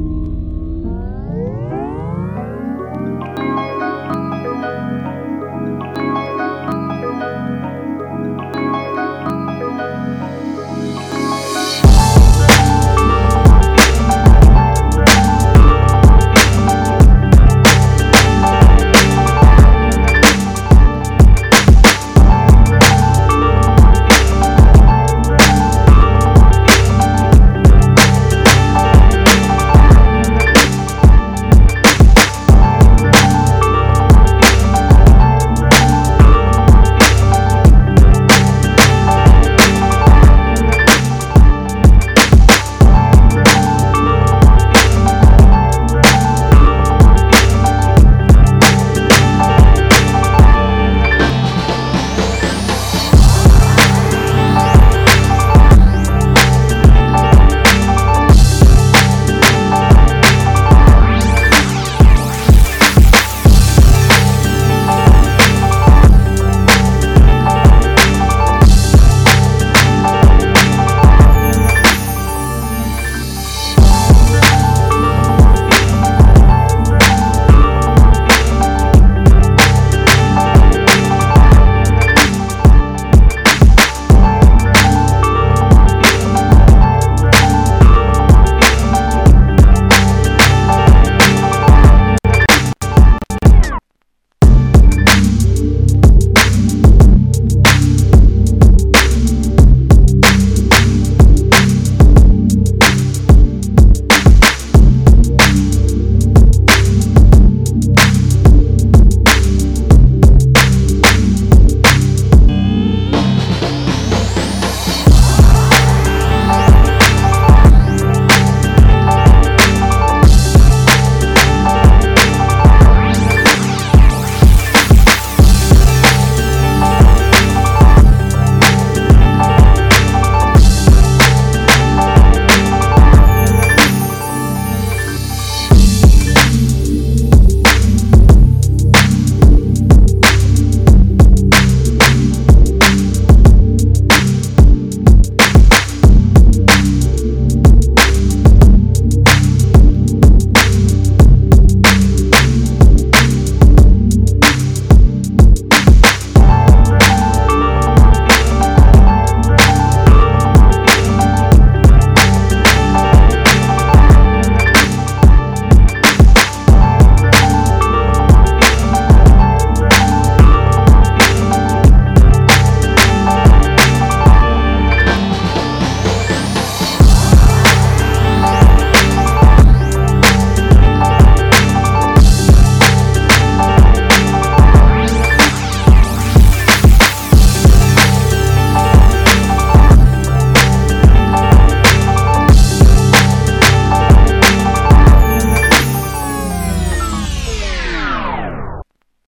you